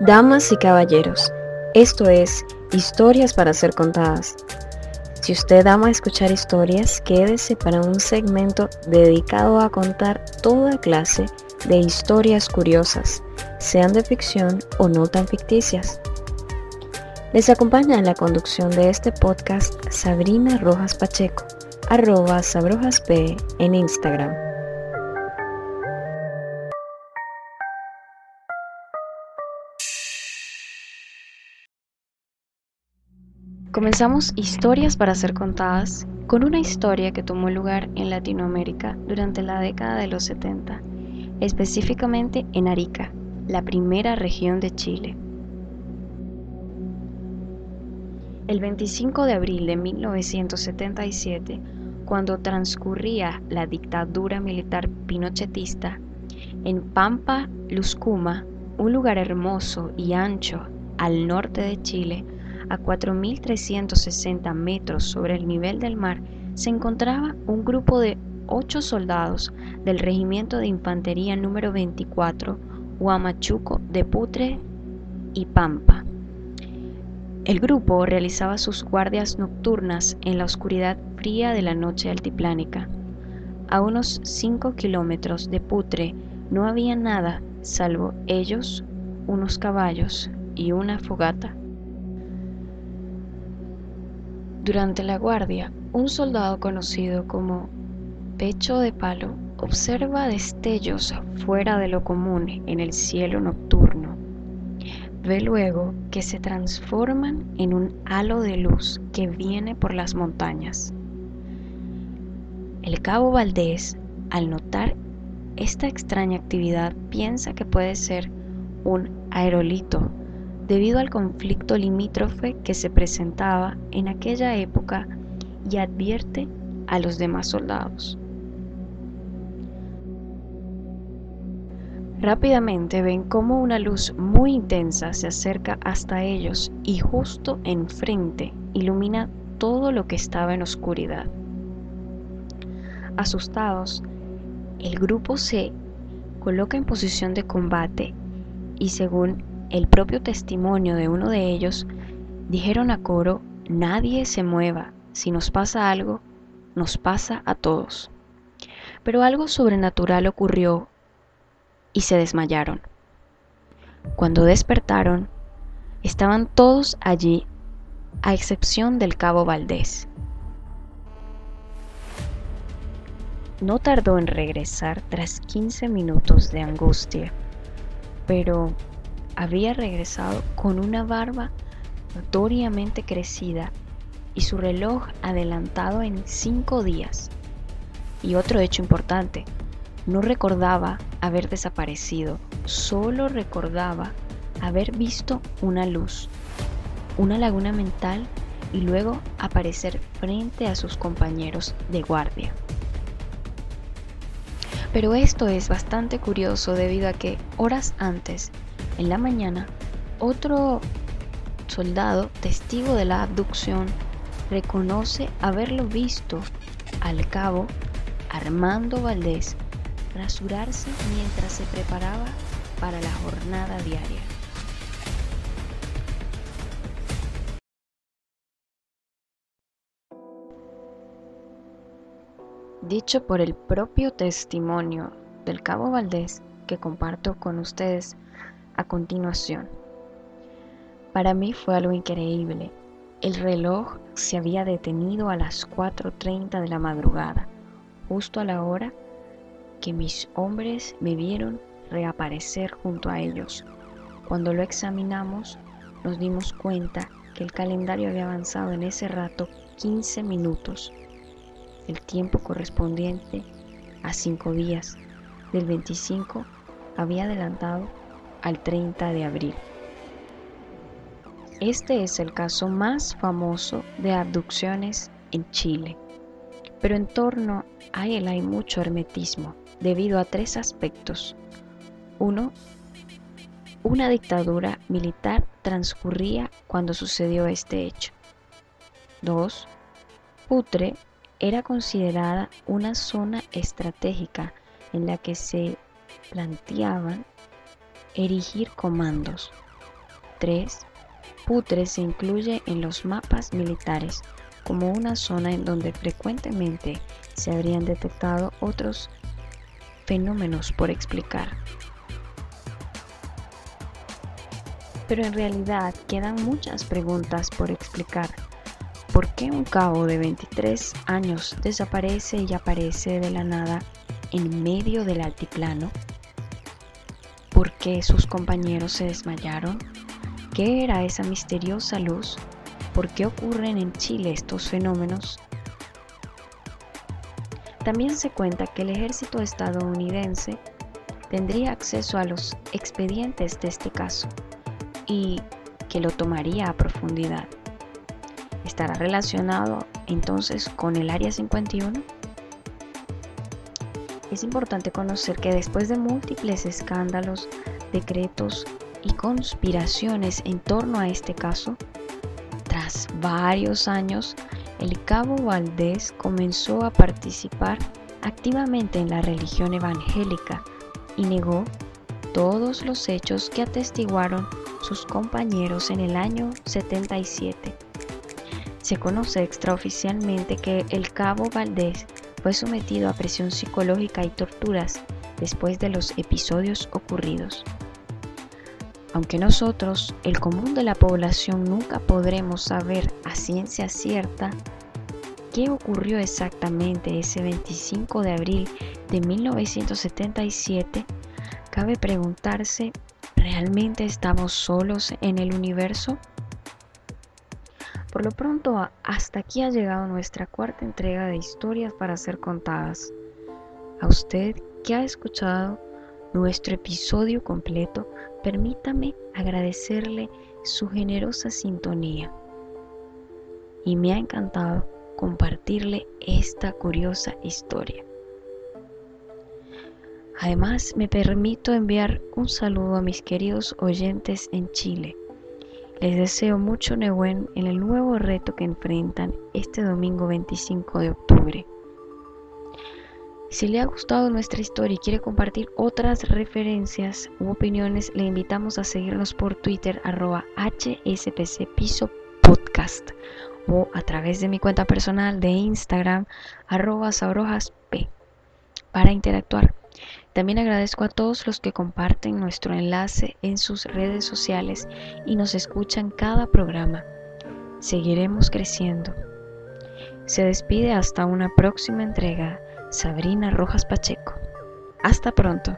Damas y caballeros, esto es Historias para ser contadas. Si usted ama escuchar historias, quédese para un segmento dedicado a contar toda clase de historias curiosas, sean de ficción o no tan ficticias. Les acompaña en la conducción de este podcast Sabrina Rojas Pacheco, arroba sabrojasp en Instagram. Comenzamos Historias para ser contadas con una historia que tomó lugar en Latinoamérica durante la década de los 70, específicamente en Arica, la primera región de Chile. El 25 de abril de 1977, cuando transcurría la dictadura militar pinochetista, en Pampa, Luscuma, un lugar hermoso y ancho al norte de Chile, a 4.360 metros sobre el nivel del mar, se encontraba un grupo de ocho soldados del Regimiento de Infantería número 24, Huamachuco de Putre y Pampa. El grupo realizaba sus guardias nocturnas en la oscuridad fría de la noche altiplánica. A unos 5 kilómetros de Putre no había nada salvo ellos, unos caballos y una fogata. Durante la guardia, un soldado conocido como Pecho de Palo observa destellos fuera de lo común en el cielo nocturno. Ve luego que se transforman en un halo de luz que viene por las montañas. El cabo Valdés, al notar esta extraña actividad, piensa que puede ser un aerolito debido al conflicto limítrofe que se presentaba en aquella época y advierte a los demás soldados. Rápidamente ven cómo una luz muy intensa se acerca hasta ellos y justo enfrente ilumina todo lo que estaba en oscuridad. Asustados, el grupo se coloca en posición de combate y según el propio testimonio de uno de ellos, dijeron a coro, nadie se mueva, si nos pasa algo, nos pasa a todos. Pero algo sobrenatural ocurrió y se desmayaron. Cuando despertaron, estaban todos allí, a excepción del cabo Valdés. No tardó en regresar tras 15 minutos de angustia, pero había regresado con una barba notoriamente crecida y su reloj adelantado en cinco días. Y otro hecho importante, no recordaba haber desaparecido, solo recordaba haber visto una luz, una laguna mental y luego aparecer frente a sus compañeros de guardia. Pero esto es bastante curioso debido a que horas antes en la mañana, otro soldado, testigo de la abducción, reconoce haberlo visto al cabo Armando Valdés rasurarse mientras se preparaba para la jornada diaria. Dicho por el propio testimonio del cabo Valdés que comparto con ustedes a continuación. Para mí fue algo increíble. El reloj se había detenido a las 4.30 de la madrugada, justo a la hora que mis hombres me vieron reaparecer junto a ellos. Cuando lo examinamos, nos dimos cuenta que el calendario había avanzado en ese rato 15 minutos, el tiempo correspondiente a 5 días. Del 25 había adelantado al 30 de abril. Este es el caso más famoso de abducciones en Chile, pero en torno a él hay mucho hermetismo debido a tres aspectos. Uno, una dictadura militar transcurría cuando sucedió este hecho. Dos, Putre era considerada una zona estratégica en la que se planteaban erigir comandos. 23, Putre se incluye en los mapas militares como una zona en donde frecuentemente se habrían detectado otros fenómenos por explicar. Pero en realidad quedan muchas preguntas por explicar. ¿Por qué un cabo de 23 años desaparece y aparece de la nada en medio del altiplano? ¿Por qué sus compañeros se desmayaron? ¿Qué era esa misteriosa luz? ¿Por qué ocurren en Chile estos fenómenos? También se cuenta que el ejército estadounidense tendría acceso a los expedientes de este caso y que lo tomaría a profundidad. ¿Estará relacionado entonces con el Área 51? Es importante conocer que después de múltiples escándalos, decretos y conspiraciones en torno a este caso, tras varios años, el cabo Valdés comenzó a participar activamente en la religión evangélica y negó todos los hechos que atestiguaron sus compañeros en el año 77. Se conoce extraoficialmente que el cabo Valdés fue sometido a presión psicológica y torturas después de los episodios ocurridos. Aunque nosotros, el común de la población, nunca podremos saber a ciencia cierta qué ocurrió exactamente ese 25 de abril de 1977, cabe preguntarse, ¿realmente estamos solos en el universo? Por lo pronto, hasta aquí ha llegado nuestra cuarta entrega de historias para ser contadas. A usted que ha escuchado nuestro episodio completo, permítame agradecerle su generosa sintonía. Y me ha encantado compartirle esta curiosa historia. Además, me permito enviar un saludo a mis queridos oyentes en Chile. Les deseo mucho Nehuen en el nuevo reto que enfrentan este domingo 25 de octubre. Si le ha gustado nuestra historia y quiere compartir otras referencias u opiniones, le invitamos a seguirnos por Twitter arroba HSPC Podcast o a través de mi cuenta personal de Instagram arroba sabrojasp para interactuar. También agradezco a todos los que comparten nuestro enlace en sus redes sociales y nos escuchan cada programa. Seguiremos creciendo. Se despide hasta una próxima entrega Sabrina Rojas Pacheco. Hasta pronto.